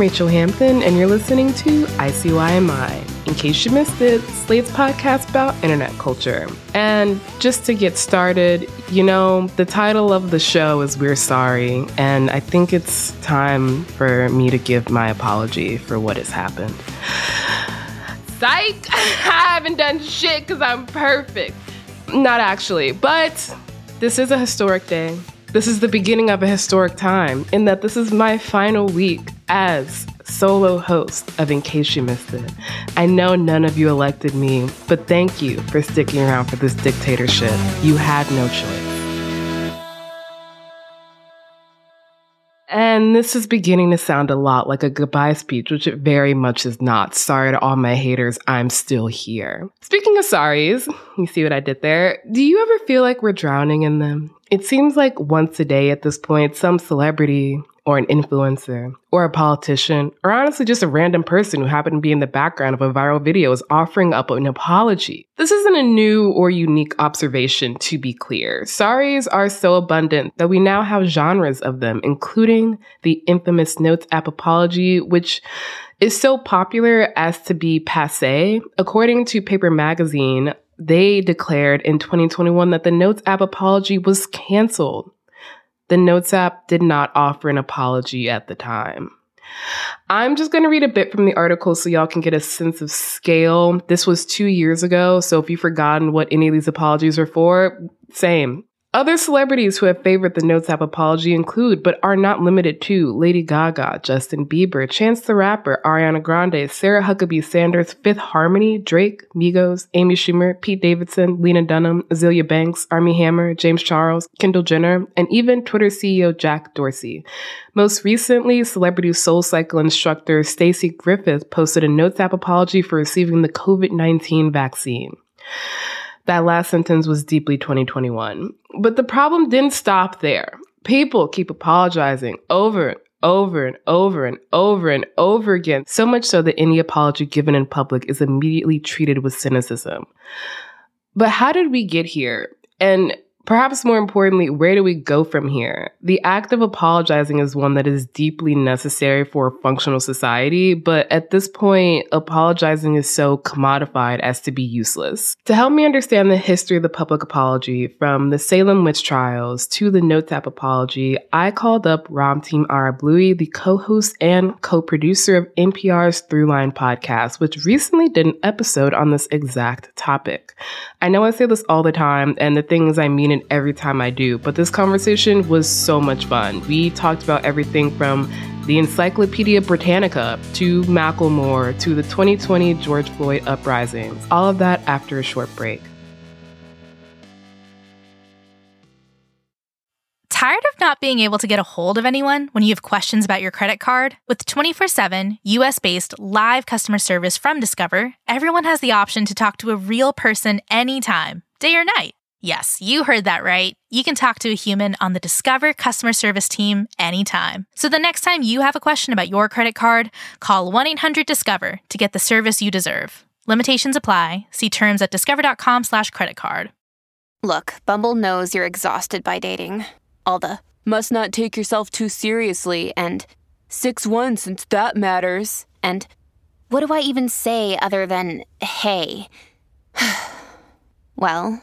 Rachelle Hampton, and you're listening to ICYMI. In case you missed it, Slate's podcast about internet culture. And just to get started, you know, the title of the show is We're Sorry, and I think it's time for me to give my apology for what has happened. Psych! I haven't done shit because I'm perfect. Not actually, but this is a historic day. This is the beginning of a historic time in that this is my final week as solo host of In Case You Missed It. I know none of you elected me, but thank you for sticking around for this dictatorship. You had no choice. And this is beginning to sound a lot like a goodbye speech, which it very much is not. Sorry to all my haters, I'm still here. Speaking of sorries, you see what I did there? Do you ever feel like we're drowning in them? It seems like once a day at this point, some celebrity or an influencer or a politician or honestly just a random person who happened to be in the background of a viral video is offering up an apology. This isn't a new or unique observation, to be clear. Sorries are so abundant that we now have genres of them, including the infamous Notes app apology, which is so popular as to be passe. According to Paper Magazine, they declared in 2021 that the Notes app apology was canceled. The Notes app did not offer an apology at the time. I'm just going to read a bit from the article so y'all can get a sense of scale. This was two years ago, so if you've forgotten what any of these apologies are for, same. Other celebrities who have favored the Notes app apology include, but are not limited to, Lady Gaga, Justin Bieber, Chance the Rapper, Ariana Grande, Sarah Huckabee Sanders, Fifth Harmony, Drake, Migos, Amy Schumer, Pete Davidson, Lena Dunham, Azealia Banks, Armie Hammer, James Charles, Kendall Jenner, and even Twitter CEO Jack Dorsey. Most recently, celebrity soul cycle instructor Stacey Griffith posted a Notes app apology for receiving the COVID 19 vaccine. That last sentence was deeply 2021. But the problem didn't stop there. People keep apologizing over and over and over and over and over again, so much so that any apology given in public is immediately treated with cynicism. But how did we get here? And Perhaps more importantly, where do we go from here? The act of apologizing is one that is deeply necessary for a functional society, but at this point, apologizing is so commodified as to be useless. To help me understand the history of the public apology, from the Salem witch trials to the Notes app apology, I called up Ramtin Arablouei, the co-host and co-producer of NPR's Throughline podcast, which recently did an episode on this exact topic. I know I say this all the time, and the things I mean it every time I do, but this conversation was so much fun. We talked about everything from the Encyclopedia Britannica to Macklemore to the 2020 George Floyd uprisings. All of that after a short break. Tired of not being able to get a hold of anyone when you have questions about your credit card? With 24 7 US based live customer service from Discover, everyone has the option to talk to a real person anytime, day or night. Yes, you heard that right. You can talk to a human on the Discover customer service team anytime. So the next time you have a question about your credit card, call 1 800 Discover to get the service you deserve. Limitations apply. See terms at discover.com slash credit card. Look, Bumble knows you're exhausted by dating. All the must not take yourself too seriously and 6 1 since that matters. And what do I even say other than hey? well,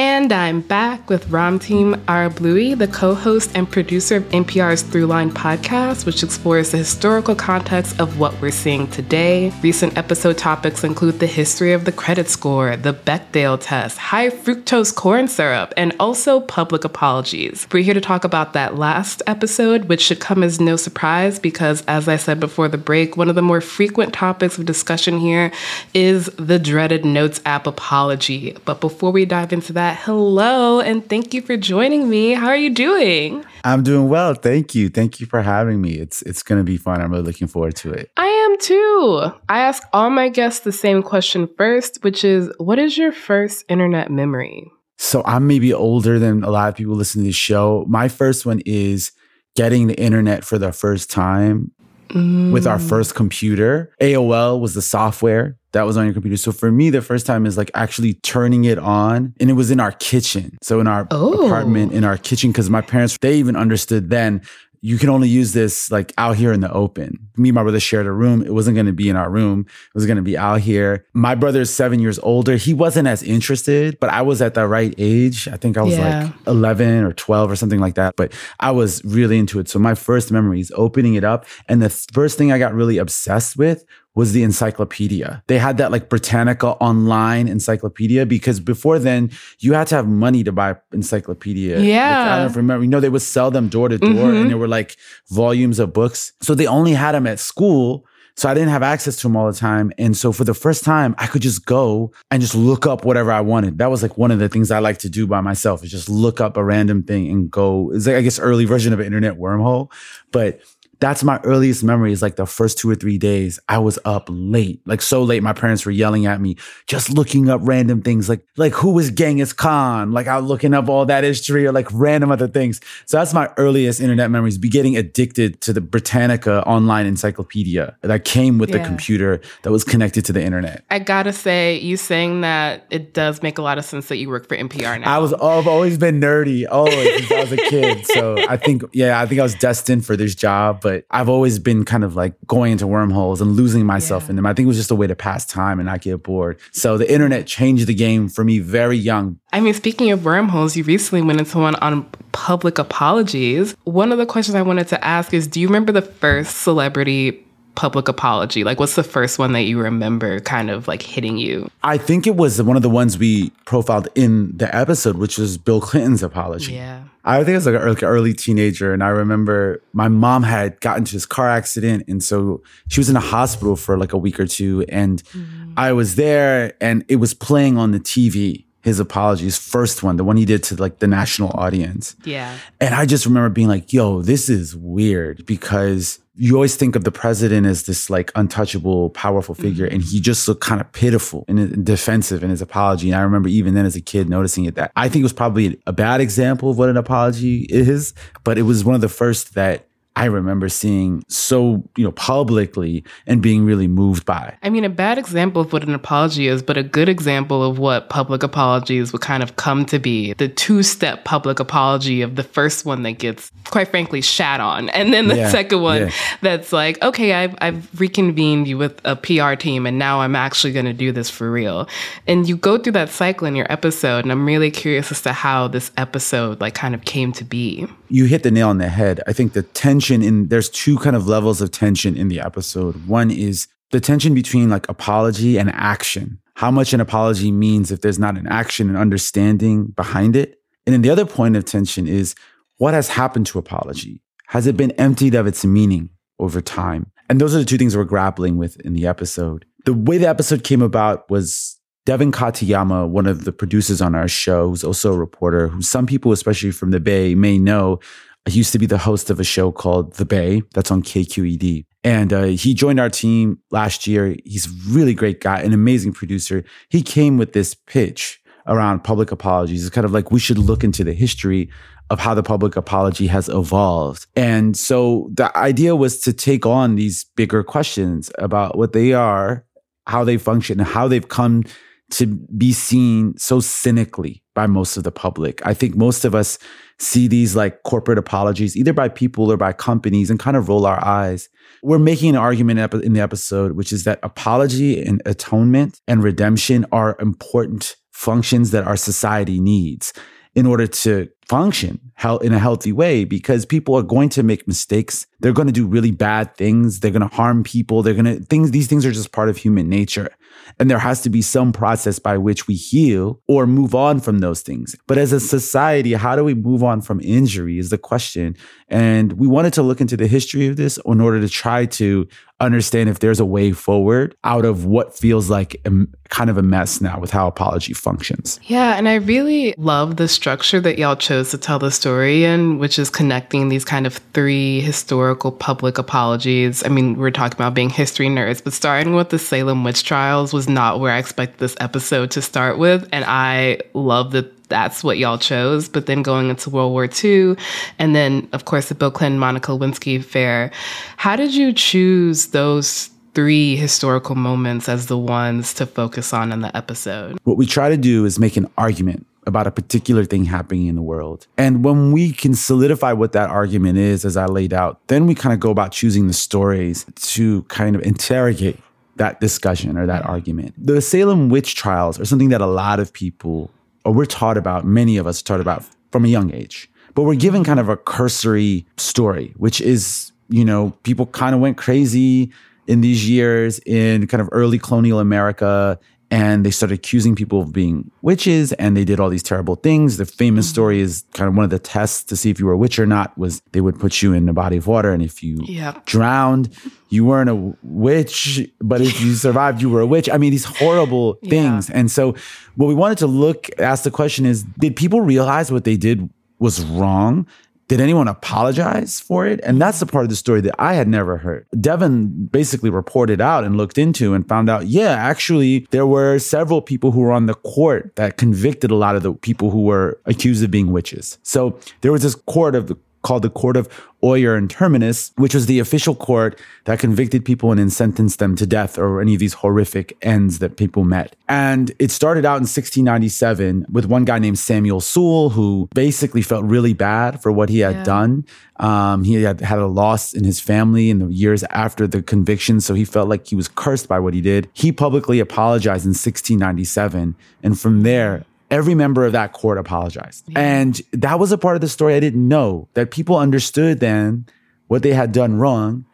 And I'm back with Ramtin Arablouei, the co host and producer of NPR's Throughline podcast, which explores the historical context of what we're seeing today. Recent episode topics include the history of the credit score, the Bechdel test, high fructose corn syrup, and also public apologies. We're here to talk about that last episode, which should come as no surprise because, as I said before the break, one of the more frequent topics of discussion here is the dreaded Notes app apology. But before we dive into that, hello and thank you for joining me. How are you doing? I'm doing well. Thank you. Thank you for having me. It's it's going to be fun. I'm really looking forward to it. I am too. I ask all my guests the same question first, which is what is your first internet memory? So I'm maybe older than a lot of people listening to the show. My first one is getting the internet for the first time mm. with our mm. first computer. AOL was the software that was on your computer. So for me, the first time is like actually turning it on, and it was in our kitchen. So in our oh. apartment, in our kitchen, because my parents they even understood then you can only use this like out here in the open. Me and my brother shared a room. It wasn't going to be in our room. It was going to be out here. My brother's seven years older. He wasn't as interested, but I was at the right age. I think I was yeah. like 11 or 12 or something like that. But I was really into it. So my first memory is opening it up. And the first thing I got really obsessed with was the encyclopedia. They had that like Britannica online encyclopedia because before then you had to have money to buy encyclopedia. Yeah. Like, I don't remember. You know, they would sell them door to door and mm-hmm. there were like volumes of books. So they only had them at school. So I didn't have access to them all the time. And so for the first time, I could just go and just look up whatever I wanted. That was like one of the things I like to do by myself is just look up a random thing and go. It's like, I guess, early version of an internet wormhole. But that's my earliest memory is like the first two or three days I was up late, like so late. My parents were yelling at me, just looking up random things like, like who was Genghis Khan? Like I was looking up all that history or like random other things. So that's my earliest internet memories, be getting addicted to the Britannica online encyclopedia that came with yeah. the computer that was connected to the internet. I gotta say, you saying that it does make a lot of sense that you work for NPR now. I was, I've always been nerdy, always since I was a kid. So I think, yeah, I think I was destined for this job but I've always been kind of like going into wormholes and losing myself yeah. in them. I think it was just a way to pass time and not get bored. So the internet changed the game for me very young. I mean, speaking of wormholes, you recently went into one on public apologies. One of the questions I wanted to ask is Do you remember the first celebrity public apology? Like, what's the first one that you remember kind of like hitting you? I think it was one of the ones we profiled in the episode, which was Bill Clinton's apology. Yeah. I think I was like, an early teenager, and I remember my mom had gotten into this car accident, and so she was in a hospital for like a week or two, and mm. I was there, and it was playing on the TV. His apologies, first one, the one he did to like the national audience. Yeah. And I just remember being like, yo, this is weird because you always think of the president as this like untouchable, powerful figure, mm-hmm. and he just looked kind of pitiful and defensive in his apology. And I remember even then as a kid noticing it that I think it was probably a bad example of what an apology is, but it was one of the first that I remember seeing so, you know, publicly and being really moved by. I mean, a bad example of what an apology is, but a good example of what public apologies would kind of come to be. The two step public apology of the first one that gets, quite frankly, shat on. And then the yeah, second one yeah. that's like, okay, I've, I've reconvened you with a PR team and now I'm actually going to do this for real. And you go through that cycle in your episode. And I'm really curious as to how this episode like kind of came to be. You hit the nail on the head. I think the tension tension in there's two kind of levels of tension in the episode. One is the tension between like apology and action. How much an apology means if there's not an action and understanding behind it. And then the other point of tension is what has happened to apology? Has it been emptied of its meaning over time? And those are the two things we're grappling with in the episode. The way the episode came about was Devin Katayama, one of the producers on our show, who's also a reporter, who some people, especially from the Bay, may know I used to be the host of a show called The Bay that's on KQED. And uh, he joined our team last year. He's a really great guy, an amazing producer. He came with this pitch around public apologies. It's kind of like we should look into the history of how the public apology has evolved. And so the idea was to take on these bigger questions about what they are, how they function, and how they've come to be seen so cynically by most of the public. I think most of us see these like corporate apologies, either by people or by companies, and kind of roll our eyes. We're making an argument in the episode, which is that apology and atonement and redemption are important functions that our society needs in order to function in a healthy way because people are going to make mistakes. They're going to do really bad things. They're going to harm people. They're going to things, these things are just part of human nature. And there has to be some process by which we heal or move on from those things. But as a society, how do we move on from injury is the question. And we wanted to look into the history of this in order to try to understand if there's a way forward out of what feels like a, kind of a mess now with how apology functions. Yeah. And I really love the structure that y'all chose to tell the story in, which is connecting these kind of three historical public apologies. I mean, we're talking about being history nerds, but starting with the Salem witch trials was not where I expected this episode to start with. And I love that that's what y'all chose. But then going into World War II, and then, of course, the Bill Clinton Monica Lewinsky affair. How did you choose those three historical moments as the ones to focus on in the episode? What we try to do is make an argument about a particular thing happening in the world. And when we can solidify what that argument is, as I laid out, then we kind of go about choosing the stories to kind of interrogate that discussion or that mm-hmm. argument. The Salem witch trials are something that a lot of people or we're taught about, many of us taught about from a young age. But we're given kind of a cursory story, which is, you know, people kind of went crazy in these years in kind of early colonial America and they started accusing people of being witches and they did all these terrible things. The famous mm-hmm. story is kind of one of the tests to see if you were a witch or not was they would put you in a body of water and if you drowned, you weren't a witch, but if you survived, you were a witch. I mean, these horrible things. Yeah. And so what we wanted to look, ask the question is, did people realize what they did was wrong? Did anyone apologize for it? And that's the part of the story that I had never heard. Devin basically reported out and looked into and found out, yeah, actually, there were several people who were on the court that convicted a lot of the people who were accused of being witches. So there was this court of the called the Court of Oyer and Terminer, which was the official court that convicted people and then sentenced them to death or any of these horrific ends that people met. And it started out in 1697 with one guy named Samuel Sewall, who basically felt really bad for what he had yeah. done. Um, he had had a loss in his family in the years after the conviction, so he felt like he was cursed by what he did. He publicly apologized in 1697. And from there, every member of that court apologized. Yeah. And that was a part of the story I didn't know that people understood then what they had done wrong.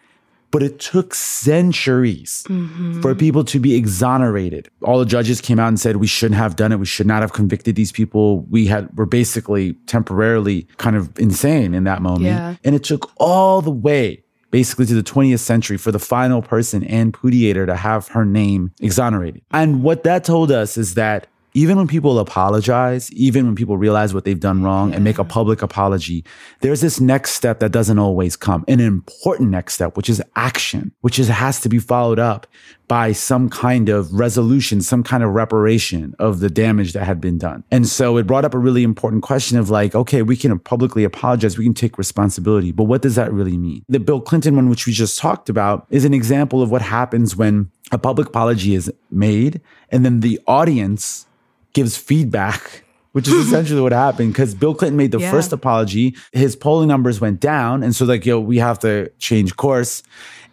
But it took centuries mm-hmm. for people to be exonerated. All the judges came out and said we shouldn't have done it. We should not have convicted these people. We had were basically temporarily kind of insane in that moment. Yeah. And it took all the way basically to the 20th century for the final person, Ann Pudeator, to have her name exonerated. And what that told us is that even when people apologize, even when people realize what they've done wrong yeah. and make a public apology, there's this next step that doesn't always come, an important next step, which is action, which is, has to be followed up by some kind of resolution, some kind of reparation of the damage that had been done. And so it brought up a really important question of like, okay, we can publicly apologize, we can take responsibility, but what does that really mean? The Bill Clinton one, which we just talked about, is an example of what happens when a public apology is made and then the audience gives feedback, which is essentially what happened because Bill Clinton made the yeah. first apology. His polling numbers went down. And so, like, yo, we have to change course.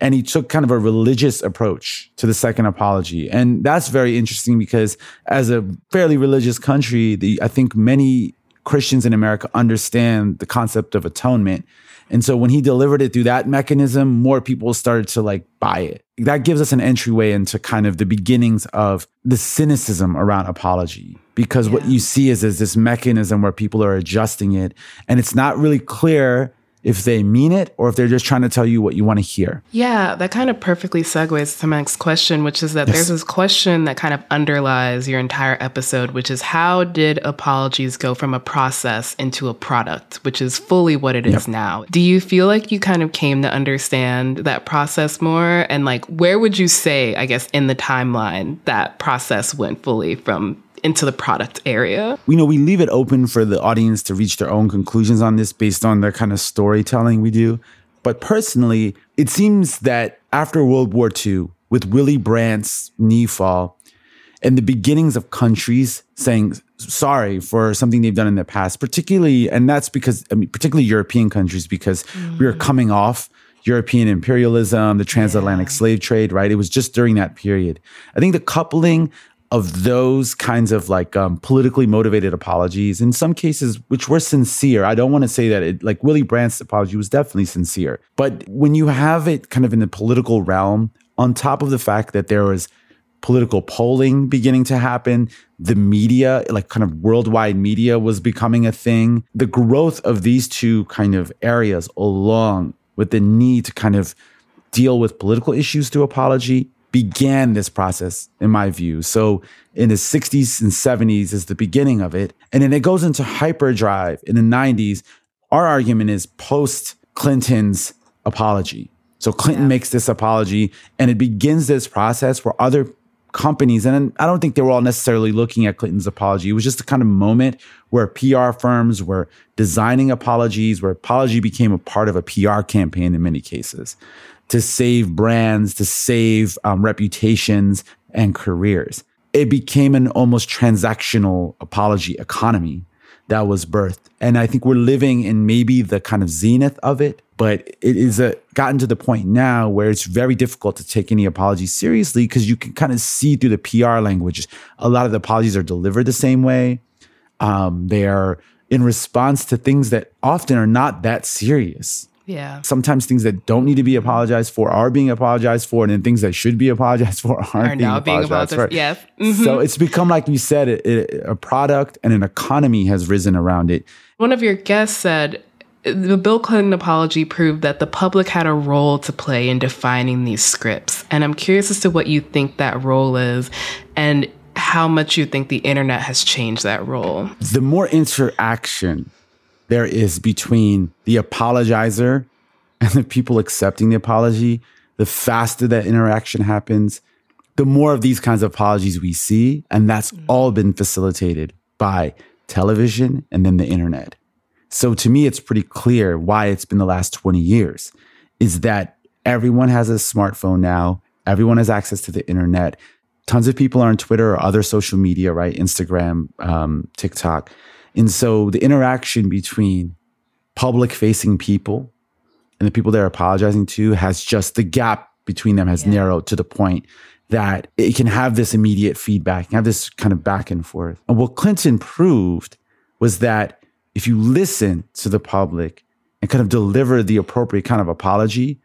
And he took kind of a religious approach to the second apology. And that's very interesting because as a fairly religious country, the, I think many Christians in America understand the concept of atonement. And so when he delivered it through that mechanism, more people started to like buy it. That gives us an entryway into kind of the beginnings of the cynicism around apology. Because yeah. what you see is, is this mechanism where people are adjusting it and it's not really clear if they mean it or if they're just trying to tell you what you want to hear. Yeah, that kind of perfectly segues to my next question, which is that yes. there's this question that kind of underlies your entire episode, which is how did apologies go from a process into a product, which is fully what it is yep. now? Do you feel like you kind of came to understand that process more? And like, where would you say, I guess, in the timeline that process went fully from into the product area. You know, we leave it open for the audience to reach their own conclusions on this based on the kind of storytelling we do. But personally, it seems that after World War II, with Willy Brandt's knee fall and the beginnings of countries saying sorry for something they've done in the past, particularly, and that's because, I mean, particularly European countries, because mm. we are coming off European imperialism, the transatlantic yeah. slave trade, right? It was just during that period. I think the coupling of those kinds of like um, politically motivated apologies, in some cases, which were sincere. I don't want to say that it, like Willy Brandt's apology was definitely sincere. But when you have it kind of in the political realm, on top of the fact that there was political polling beginning to happen, the media, like kind of worldwide media, was becoming a thing. The growth of these two kind of areas, along with the need to kind of deal with political issues through apology, began this process, in my view. So in the 60s and 70s is the beginning of it. And then it goes into hyperdrive in the 90s. Our argument is post Clinton's apology. So Clinton yeah. makes this apology and it begins this process where other companies, and I don't think they were all necessarily looking at Clinton's apology. It was just a kind of moment where PR firms were designing apologies, where apology became a part of a PR campaign in many cases to save brands, to save um, reputations and careers. It became an almost transactional apology economy that was birthed. And I think we're living in maybe the kind of zenith of it, but it is a, gotten to the point now where it's very difficult to take any apology seriously because you can kind of see through the PR language. A lot of the apologies are delivered the same way. Um, they are in response to things that often are not that serious. Yeah. Sometimes things that don't need to be apologized for are being apologized for, and then things that should be apologized for aren't are being, apologized being apologized for. Yes. Mm-hmm. So it's become, like you said, it, it, a product and an economy has risen around it. One of your guests said the Bill Clinton apology proved that the public had a role to play in defining these scripts. And I'm curious as to what you think that role is and how much you think the internet has changed that role. The more interaction there is between the apologizer and the people accepting the apology, the faster that interaction happens, the more of these kinds of apologies we see. And that's mm-hmm. all been facilitated by television and then the internet. So to me, it's pretty clear why it's been the last 20 years is that everyone has a smartphone now. Everyone has access to the internet. Tons of people are on Twitter or other social media, right? Instagram, um, TikTok. And so the interaction between public facing people and the people they're apologizing to has just the gap between them has yeah. narrowed to the point that it can have this immediate feedback, have this kind of back and forth. And what Clinton proved was that if you listen to the public and kind of deliver the appropriate kind of apology,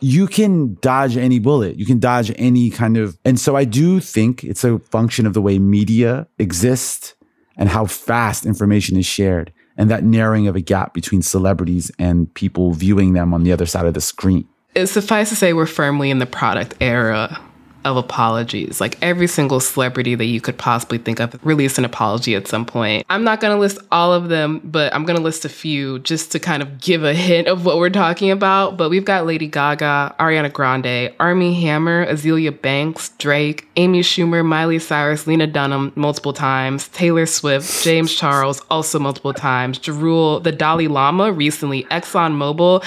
you can dodge any bullet. You can dodge any kind of. And so I do think it's a function of the way media exists and how fast information is shared and that narrowing of a gap between celebrities and people viewing them on the other side of the screen. It suffice to say, we're firmly in the product era of apologies. Like every single celebrity that you could possibly think of released an apology at some point. I'm not going to list all of them, but I'm going to list a few just to kind of give a hint of what we're talking about. But we've got Lady Gaga, Ariana Grande, Armie Hammer, Azealia Banks, Drake, Amy Schumer, Miley Cyrus, Lena Dunham multiple times, Taylor Swift, James Charles also multiple times, Ja Rule, the Dalai Lama recently, ExxonMobil.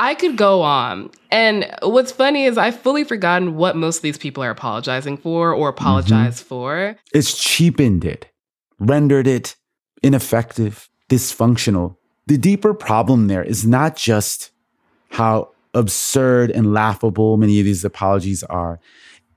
I could go on. And what's funny is I've fully forgotten what most of these people are apologizing for or apologize mm-hmm. for. It's cheapened it, rendered it ineffective, dysfunctional. The deeper problem there is not just how absurd and laughable many of these apologies are,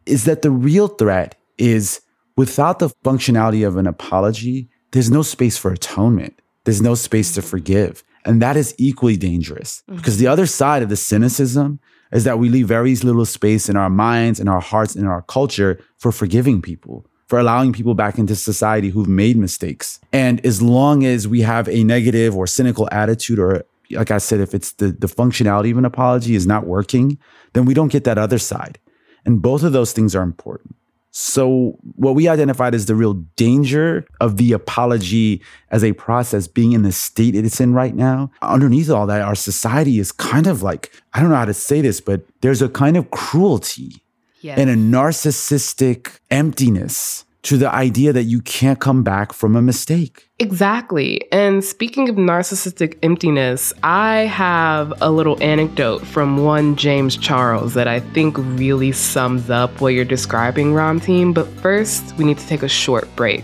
is that the real threat is without the functionality of an apology, there's no space for atonement. There's no space to forgive. And that is equally dangerous mm-hmm. because the other side of the cynicism is that we leave very little space in our minds, in our hearts, in our culture for forgiving people, for allowing people back into society who've made mistakes. And as long as we have a negative or cynical attitude, or like I said, if it's the, the functionality of an apology is not working, then we don't get that other side. And both of those things are important. So, what we identified as the real danger of the apology as a process being in the state it's in right now, underneath all that, our society is kind of like, I don't know how to say this, but there's a kind of cruelty yes. and a narcissistic emptiness to the idea that you can't come back from a mistake. Exactly. And speaking of narcissistic emptiness, I have a little anecdote from one James Charles that I think really sums up what you're describing, Ramtin. But first, we need to take a short break.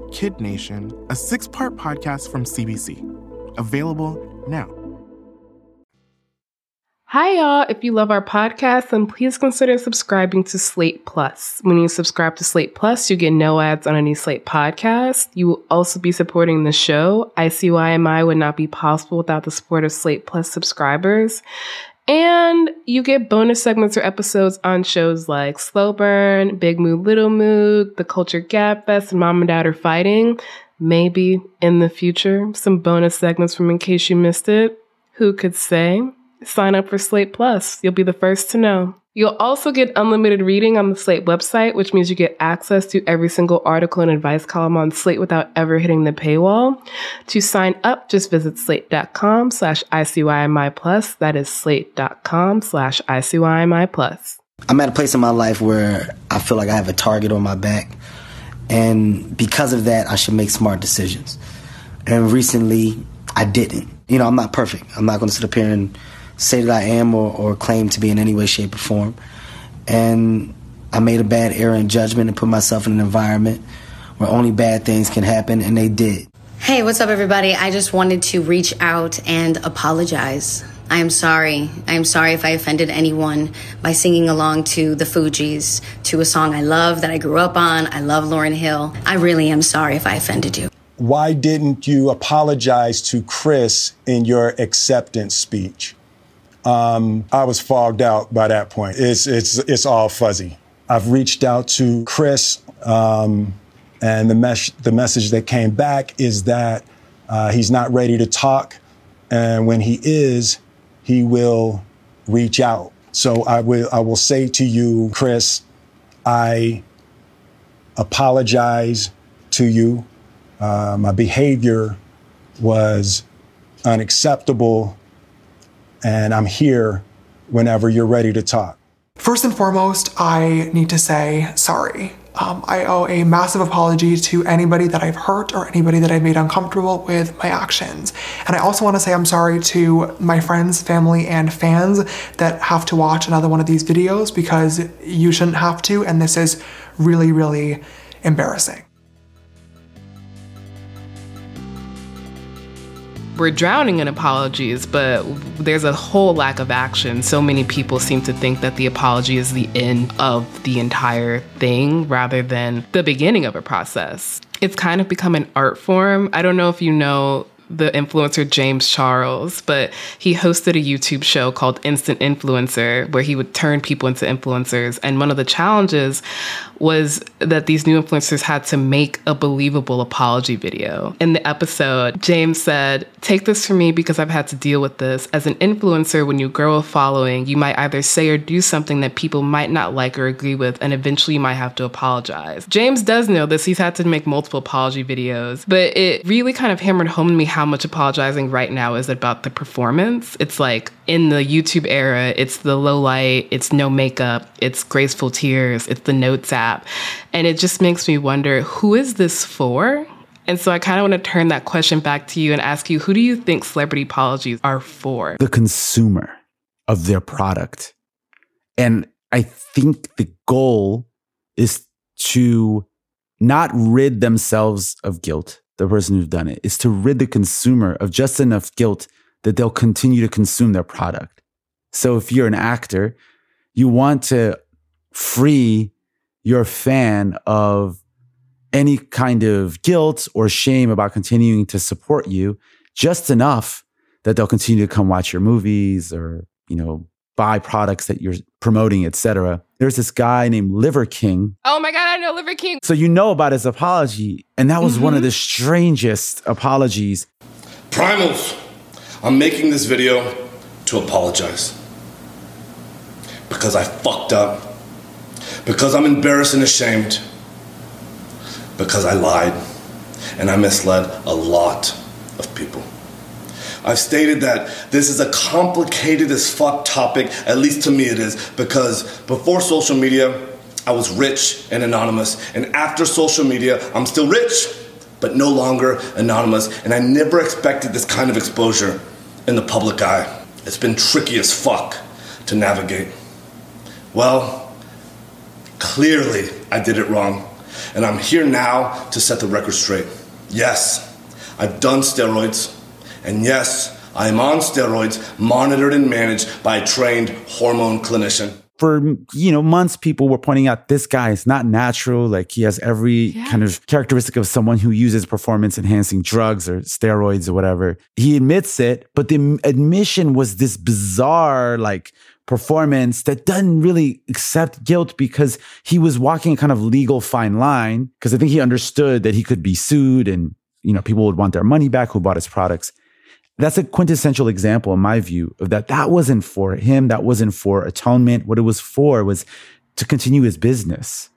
Kid Nation, a six part podcast from CBC. Available now. Hi, y'all. If you love our podcast, then please consider subscribing to Slate Plus. When you subscribe to Slate Plus, you get no ads on any Slate podcast. You will also be supporting the show. ICYMI would not be possible without the support of Slate Plus subscribers. And you get bonus segments or episodes on shows like Slow Burn, Big Mood, Little Mood, The Culture Gabfest, and Mom and Dad Are Fighting. Maybe in the future, some bonus segments from In Case You Missed It. Who could say? Sign up for Slate Plus. You'll be the first to know. You'll also get unlimited reading on the Slate website, which means you get access to every single article and advice column on Slate without ever hitting the paywall. To sign up, just visit slate.com slash ICYMI. That is slate.com slash ICYMI. I'm at a place in my life where I feel like I have a target on my back. And because of that, I should make smart decisions. And recently, I didn't. You know, I'm not perfect. I'm not going to sit up here and say that I am or, or claim to be in any way, shape, or form. And I made a bad error in judgment and put myself in an environment where only bad things can happen, and they did. Hey, what's up, everybody? I just wanted to reach out and apologize. I am sorry. I am sorry if I offended anyone by singing along to the Fugees, to a song I love that I grew up on. I love Lauryn Hill. I really am sorry if I offended you. Why didn't you apologize to Chris in your acceptance speech? Um, I was fogged out by that point. It's it's it's all fuzzy. I've reached out to Chris, um, and the mes- the message that came back is that uh, he's not ready to talk, and when he is, he will reach out. So I will I will say to you, Chris, I apologize to you. Uh, my behavior was unacceptable and I'm here whenever you're ready to talk. First and foremost, I need to say sorry. Um, I owe a massive apology to anybody that I've hurt or anybody that I've made uncomfortable with my actions. And I also want to say I'm sorry to my friends, family, and fans that have to watch another one of these videos because you shouldn't have to, and this is really, really embarrassing. We're drowning in apologies, but there's a whole lack of action. So many people seem to think that the apology is the end of the entire thing rather than the beginning of a process. It's kind of become an art form. I don't know if you know the influencer James Charles, but he hosted a YouTube show called Instant Influencer where he would turn people into influencers. And one of the challenges was that these new influencers had to make a believable apology video. In the episode, James said, Take this from me because I've had to deal with this. As an influencer, when you grow a following, you might either say or do something that people might not like or agree with, and eventually you might have to apologize. James does know this. He's had to make multiple apology videos, but it really kind of hammered home to me how much apologizing right now is about the performance. It's like in the YouTube era, it's the low light, it's no makeup, it's graceful tears, it's the notes app. And it just makes me wonder who is this for? And so I kind of want to turn that question back to you and ask you who do you think celebrity apologies are for? The consumer of their product. And I think the goal is to not rid themselves of guilt, the person who's done it, is to rid the consumer of just enough guilt that they'll continue to consume their product. So if you're an actor, you want to free your fan of any kind of guilt or shame about continuing to support you just enough that they'll continue to come watch your movies or, you know, buy products that you're promoting, etc. There's this guy named Liver King. Oh my God, I know Liver King. So you know about his apology, and that was mm-hmm. one of mm-hmm. the strangest apologies. Primals, I'm making this video to apologize because I fucked up, because I'm embarrassed and ashamed, because I lied and I misled a lot of people. I've stated that this is a complicated as fuck topic, at least to me it is, because before social media, I was rich and anonymous. And after social media, I'm still rich, but no longer anonymous. And I never expected this kind of exposure in the public eye. It's been tricky as fuck to navigate. Well, clearly I did it wrong. And I'm here now to set the record straight. Yes, I've done steroids. And yes, I am on steroids, monitored and managed by a trained hormone clinician. For you know months, people were pointing out this guy is not natural. Like he has every yeah. kind of characteristic of someone who uses performance enhancing drugs or steroids or whatever. He admits it, but the admission was this bizarre, like performance that doesn't really accept guilt because he was walking a kind of legal fine line because I think he understood that he could be sued and you know people would want their money back who bought his products that's a quintessential example in my view of that. That wasn't for him. That wasn't for atonement. What it was for was to continue his business.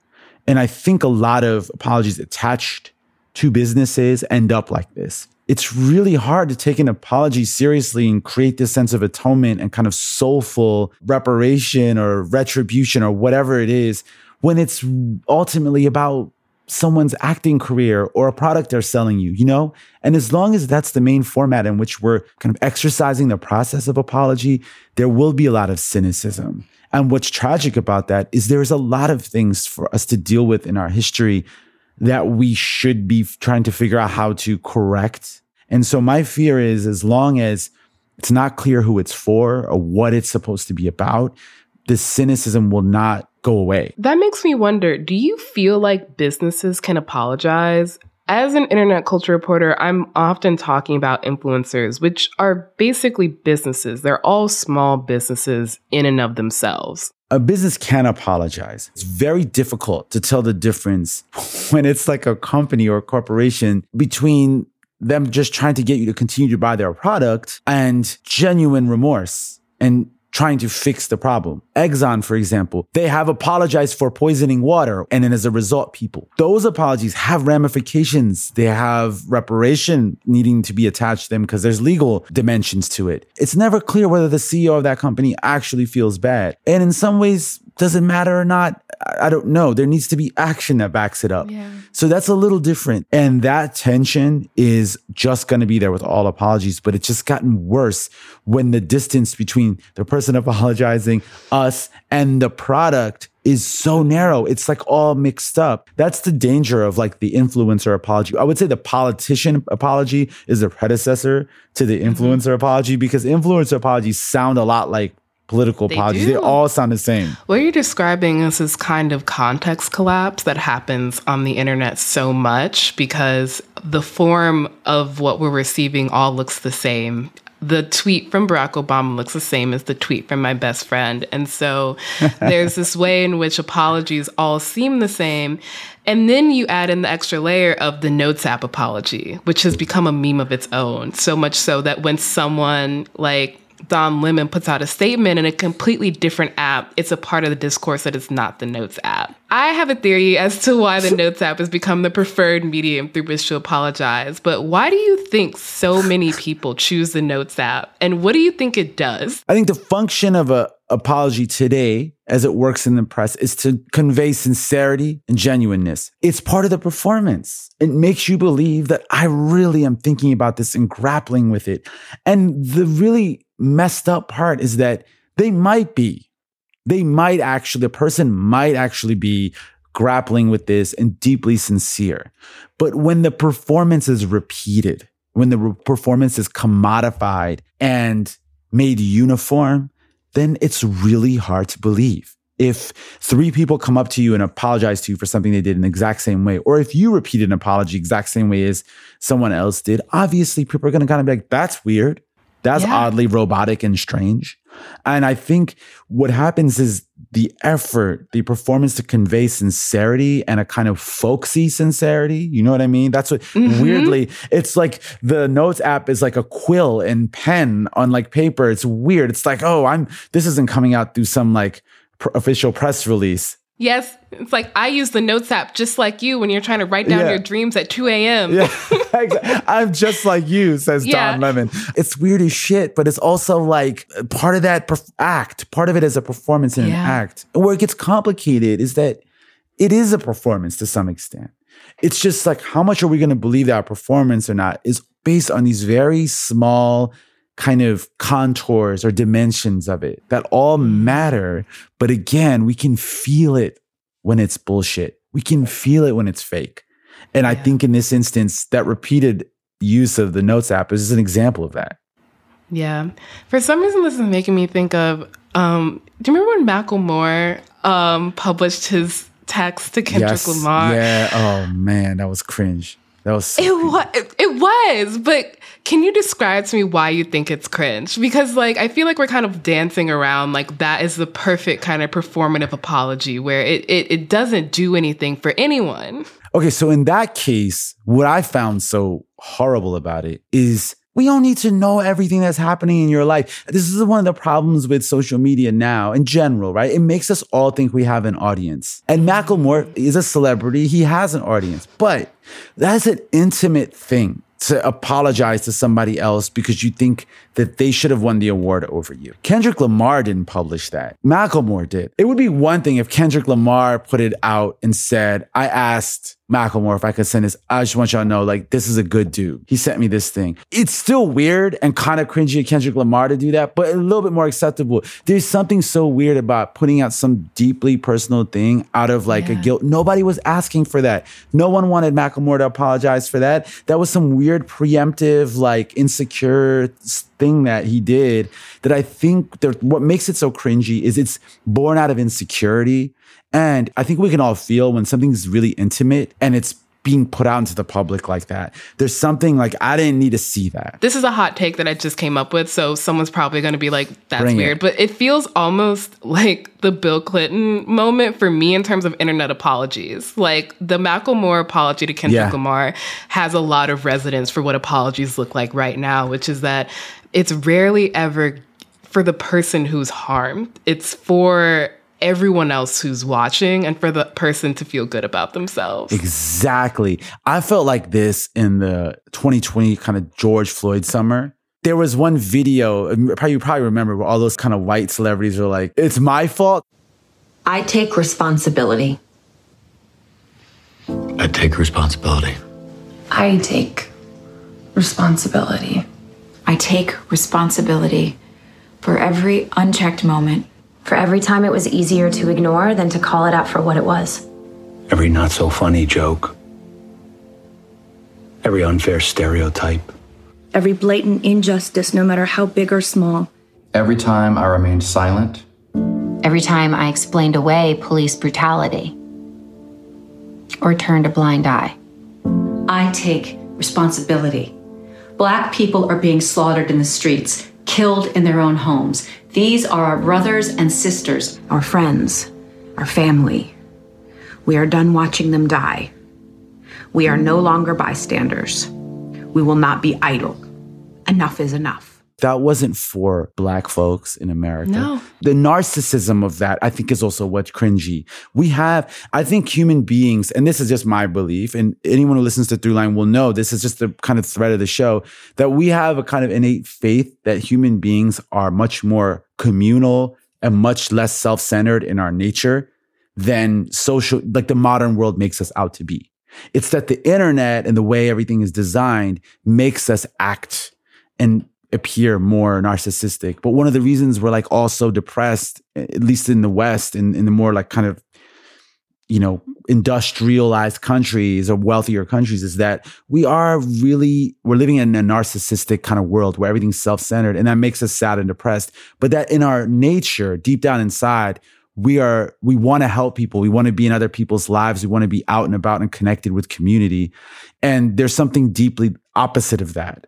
And i think a lot of apologies attached to businesses end up like this. It's really hard to take an apology seriously and create this sense of atonement and kind of soulful reparation or retribution or whatever it is when it's ultimately about someone's acting career or a product they're selling you, you know? And as long as that's the main format in which we're kind of exercising the process of apology, there will be a lot of cynicism. And what's tragic about that is there's a lot of things for us to deal with in our history that we should be trying to figure out how to correct. And so my fear is as long as it's not clear who it's for or what it's supposed to be about, the cynicism will not go away. That makes me wonder do you feel like businesses can apologize? As an internet culture reporter, I'm often talking about influencers, which are basically businesses. They're all small businesses in and of themselves. A business can apologize. It's very difficult to tell the difference when it's like a company or a corporation between them just trying to get you to continue to buy their product and genuine remorse and trying to fix the problem. Exxon, for example, they have apologized for poisoning water. And then as a result, people, those apologies have ramifications. They have reparation needing to be attached to them because there's legal dimensions to it. It's never clear whether the CEO of that company actually feels bad. And in some ways, does it matter or not? I don't know. There needs to be action that backs it up. Yeah. So that's a little different. And that tension is just going to be there with all apologies, but it's just gotten worse when the distance between the person apologizing, us, and the product is so narrow. It's like all mixed up. That's the danger of like the influencer apology. I would say the politician apology is a predecessor to the mm-hmm. influencer mm-hmm. apology because influencer apologies sound a lot like political they apologies. Do. They all sound the same. What you're describing is this kind of context collapse that happens on the internet so much because the form of what we're receiving all looks the same. The tweet from Barack Obama looks the same as the tweet from my best friend. And so there's this way in which apologies all seem the same. And then you add in the extra layer of the Notes app apology, which has become a meme of its own. So much so that when someone like Don Lemon puts out a statement in a completely different app, it's a part of the discourse that is not the Notes app. I have a theory as to why the Notes app has become the preferred medium through which to apologize. But why do you think so many people choose the Notes app? And what do you think it does? I think the function of a apology today, as it works in the press, is to convey sincerity and genuineness. It's part of the performance. It makes you believe that I really am thinking about this and grappling with it. And the really messed up part is that they might be they might actually, the person might actually be grappling with this and deeply sincere. But when the performance is repeated, when the re- performance is commodified and made uniform, then it's really hard to believe. If three people come up to you and apologize to you for something they did in the exact same way, or if you repeat an apology exact same way as someone else did, obviously people are going to kind of be like, that's weird. That's yeah. oddly robotic and strange. And I think what happens is the effort, the performance to convey sincerity and a kind of folksy sincerity. You know what I mean? That's what mm-hmm. weirdly, it's like the notes app is like a quill and pen on like paper. It's weird. It's like, oh, I'm, this isn't coming out through some like pr- official press release. Yes, it's like I use the notes app just like you when you're trying to write down yeah. your dreams at 2 a.m. Yeah, I'm just like you, says yeah. Don Lemon. It's weird as shit, but it's also like part of that perf- act. Part of it is a performance and yeah. an act. And where it gets complicated is that it is a performance to some extent. It's just like how much are we going to believe that our performance or not is based on these very small kind of contours or dimensions of it that all matter. But again, we can feel it when it's bullshit. We can feel it when it's fake. And yeah. I think in this instance, that repeated use of the Notes app is an example of that. Yeah. For some reason, this is making me think of um, do you remember when Macklemore um, published his text to Kendrick yes. Lamar? Yeah. Oh, man. That was cringe. That was so it was it, it was, but can you describe to me why you think it's cringe? Because like I feel like we're kind of dancing around like that is the perfect kind of performative apology where it it, it doesn't do anything for anyone. Okay, so in that case, what I found so horrible about it is we don't need to know everything that's happening in your life. This is one of the problems with social media now in general, right? It makes us all think we have an audience. And Macklemore is a celebrity. He has an audience, but that's an intimate thing to apologize to somebody else because you think that they should have won the award over you. Kendrick Lamar didn't publish that. Macklemore did. It would be one thing if Kendrick Lamar put it out and said, I asked Macklemore if I could send this. I just want y'all to know, like, this is a good dude. He sent me this thing. It's still weird and kind of cringy of Kendrick Lamar to do that, but a little bit more acceptable. There's something so weird about putting out some deeply personal thing out of like yeah. a guilt. Nobody was asking for that. No one wanted Macklemore to apologize for that. That was some weird preemptive, like insecure thing that he did that I think that what makes it so cringy is it's born out of insecurity and I think we can all feel when something's really intimate and it's being put out into the public like that. There's something like I didn't need to see that. This is a hot take that I just came up with, so someone's probably going to be like, "That's Bring weird," it. but it feels almost like the Bill Clinton moment for me in terms of internet apologies. Like the Macklemore apology to Kendrick yeah. Lamar has a lot of resonance for what apologies look like right now, which is that it's rarely ever for the person who's harmed. It's for everyone else who's watching and for the person to feel good about themselves. Exactly. I felt like this in the 2020 kind of George Floyd summer. There was one video, probably, you probably remember, where all those kind of white celebrities are like, it's my fault. I take responsibility. I take responsibility. I take responsibility. I take responsibility for every unchecked moment for every time it was easier to ignore than to call it out for what it was. Every not so funny joke. Every unfair stereotype. Every blatant injustice, no matter how big or small. Every time I remained silent. Every time I explained away police brutality. Or turned a blind eye. I take responsibility. Black people are being slaughtered in the streets, killed in their own homes. These are our brothers and sisters, our friends, our family. We are done watching them die. We are no longer bystanders. We will not be idle. Enough is enough. That wasn't for black folks in America. No. The narcissism of that, I think, is also what's cringy. We have, I think human beings, and this is just my belief, and anyone who listens to Throughline will know this is just the kind of thread of the show, that we have a kind of innate faith that human beings are much more communal and much less self-centered in our nature than social, like the modern world makes us out to be. It's that the internet and the way everything is designed makes us act and appear more narcissistic. But one of the reasons we're like all so depressed, at least in the West, in, in the more like kind of, you know, industrialized countries or wealthier countries is that we are really, we're living in a narcissistic kind of world where everything's self-centered and that makes us sad and depressed. But that in our nature, deep down inside, we are we want to help people we want to be in other people's lives we want to be out and about and connected with community and there's something deeply opposite of that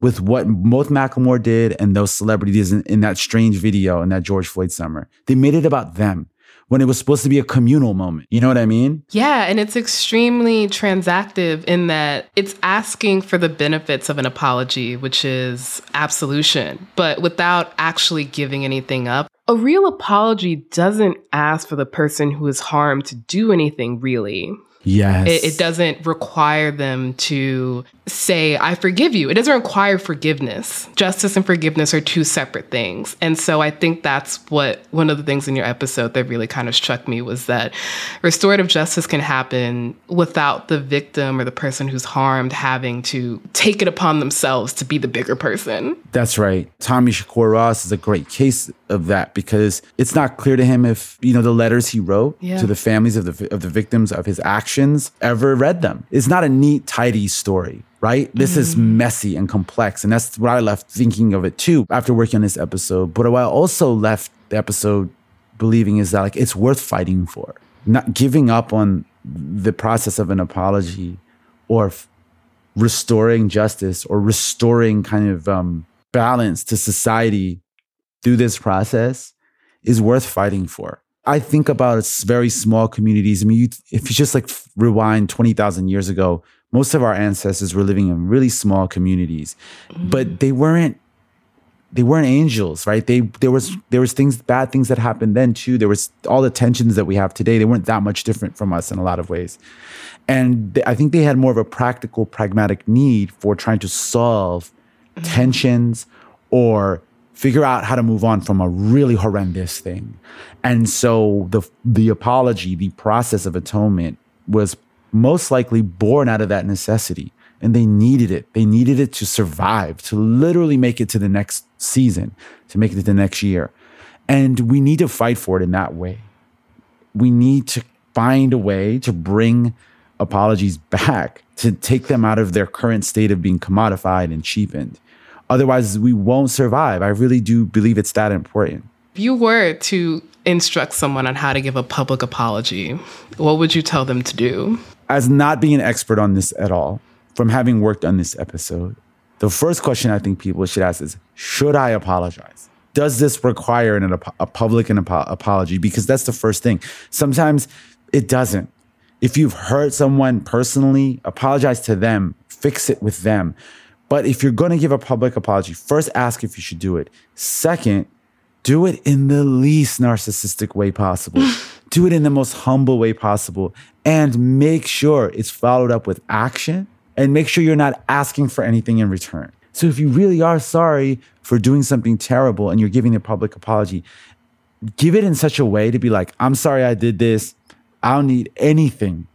with what both Macklemore did and those celebrities in, in that strange video in that George Floyd summer they made it about them when it was supposed to be a communal moment. You know what I mean? Yeah, and it's extremely transactive in that it's asking for the benefits of an apology, which is absolution, but without actually giving anything up. A real apology doesn't ask for the person who is harmed to do anything really. Yes. It, it, doesn't require them to say, I forgive you. It doesn't require forgiveness. Justice and forgiveness are two separate things. And so I think that's what one of the things in your episode that really kind of struck me was that restorative justice can happen without the victim or the person who's harmed having to take it upon themselves to be the bigger person. That's right. Tommy Shakur Ross is a great case of that because it's not clear to him if, you know, the letters he wrote Yeah. to the families of the of the victims of his actions ever read them. It's not a neat, tidy story. Right? This is messy and complex. And that's what I left thinking of it too after working on this episode. But what I also left the episode believing is that like it's worth fighting for. Not giving up on the process of an apology or f- restoring justice or restoring kind of um, balance to society through this process is worth fighting for. I think about s- very small communities. I mean, you, if you just like rewind 20,000 years ago, most of our ancestors were living in really small communities, mm-hmm. but they weren't they weren't angels, right? They there was there was things bad things that happened then too. There was all the tensions that we have today. They weren't that much different from us in a lot of ways, and th- I think they had more of a practical, pragmatic need for trying to solve mm-hmm. tensions or figure out how to move on from a really horrendous thing. And so the the apology, the process of atonement, was most likely born out of that necessity and they needed it. They needed it to survive, to literally make it to the next season, to make it to the next year. And we need to fight for it in that way. We need to find a way to bring apologies back, to take them out of their current state of being commodified and cheapened. Otherwise, we won't survive. I really do believe it's that important. If you were to instruct someone on how to give a public apology, what would you tell them to do? as not being an expert on this at all, from having worked on this episode, the first question I think people should ask is Should I apologize? Does this require an, a public an apo- apology? Because that's the first thing. Sometimes it doesn't. If you've hurt someone personally, apologize to them, fix it with them. But if you're going to give a public apology, first ask if you should do it. Second, do it in the least narcissistic way possible. do it in the most humble way possible. And make sure it's followed up with action and make sure you're not asking for anything in return. So if you really are sorry for doing something terrible and you're giving a public apology, give it in such a way to be like, I'm sorry I did this. I don't need anything.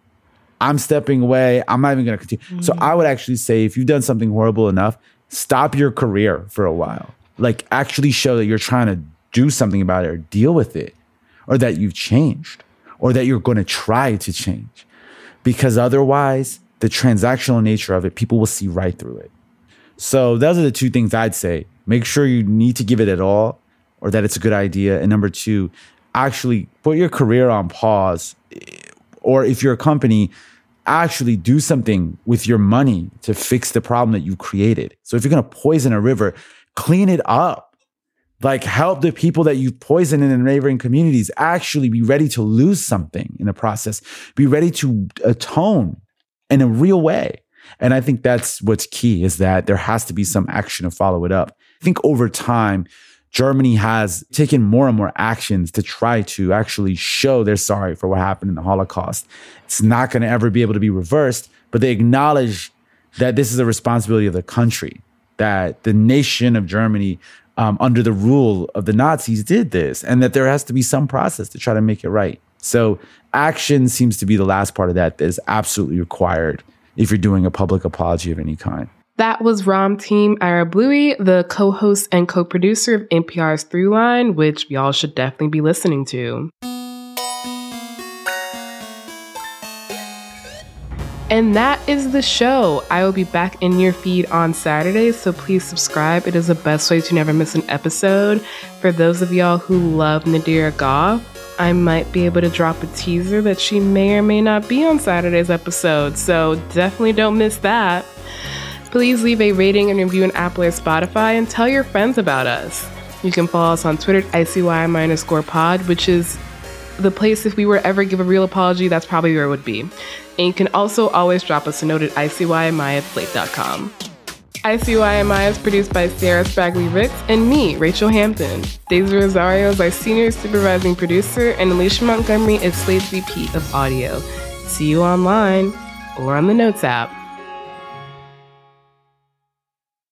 I'm stepping away. I'm not even going to continue. So mm. I would actually say if you've done something horrible enough, stop your career for a while. Like actually show that you're trying to do something about it or deal with it or that you've changed or that you're going to try to change. Because otherwise, the transactional nature of it, people will see right through it. So those are the two things I'd say. Make sure you need to give it at all or that it's a good idea. And number two, actually put your career on pause. Or if you're a company, actually do something with your money to fix the problem that you created. So if you're going to poison a river, clean it up. Like help the people that you've poisoned in the neighboring communities actually be ready to lose something in the process. Be ready to atone in a real way. And I think that's what's key is that there has to be some action to follow it up. I think over time, Germany has taken more and more actions to try to actually show they're sorry for what happened in the Holocaust. It's not going to ever be able to be reversed, but they acknowledge that this is a responsibility of the country, that the nation of Germany, um, under the rule of the Nazis, did this, and that there has to be some process to try to make it right. So, action seems to be the last part of that that is absolutely required if you're doing a public apology of any kind. That was Ramtin Arablouei, the co host and co producer of NPR's Throughline, which y'all should definitely be listening to. And that is the show. I will be back in your feed on Saturday, so please subscribe. It is the best way to never miss an episode. For those of y'all who love Nadira Goffe, I might be able to drop a teaser that she may or may not be on Saturday's episode, so definitely don't miss that. Please leave a rating and review on Apple or Spotify and tell your friends about us. You can follow us on Twitter at ICYMI underscore pod, which is the place if we were ever to give a real apology, that's probably where it would be. And you can also always drop us a note at ICYMI at slate.com. ICYMI is produced by Se'era Spragley Ricks and me, Rachelle Hampton. Daisy Rosario is our senior supervising producer, and Alicia Montgomery is Slate's VP of audio. See you online or on the Notes app.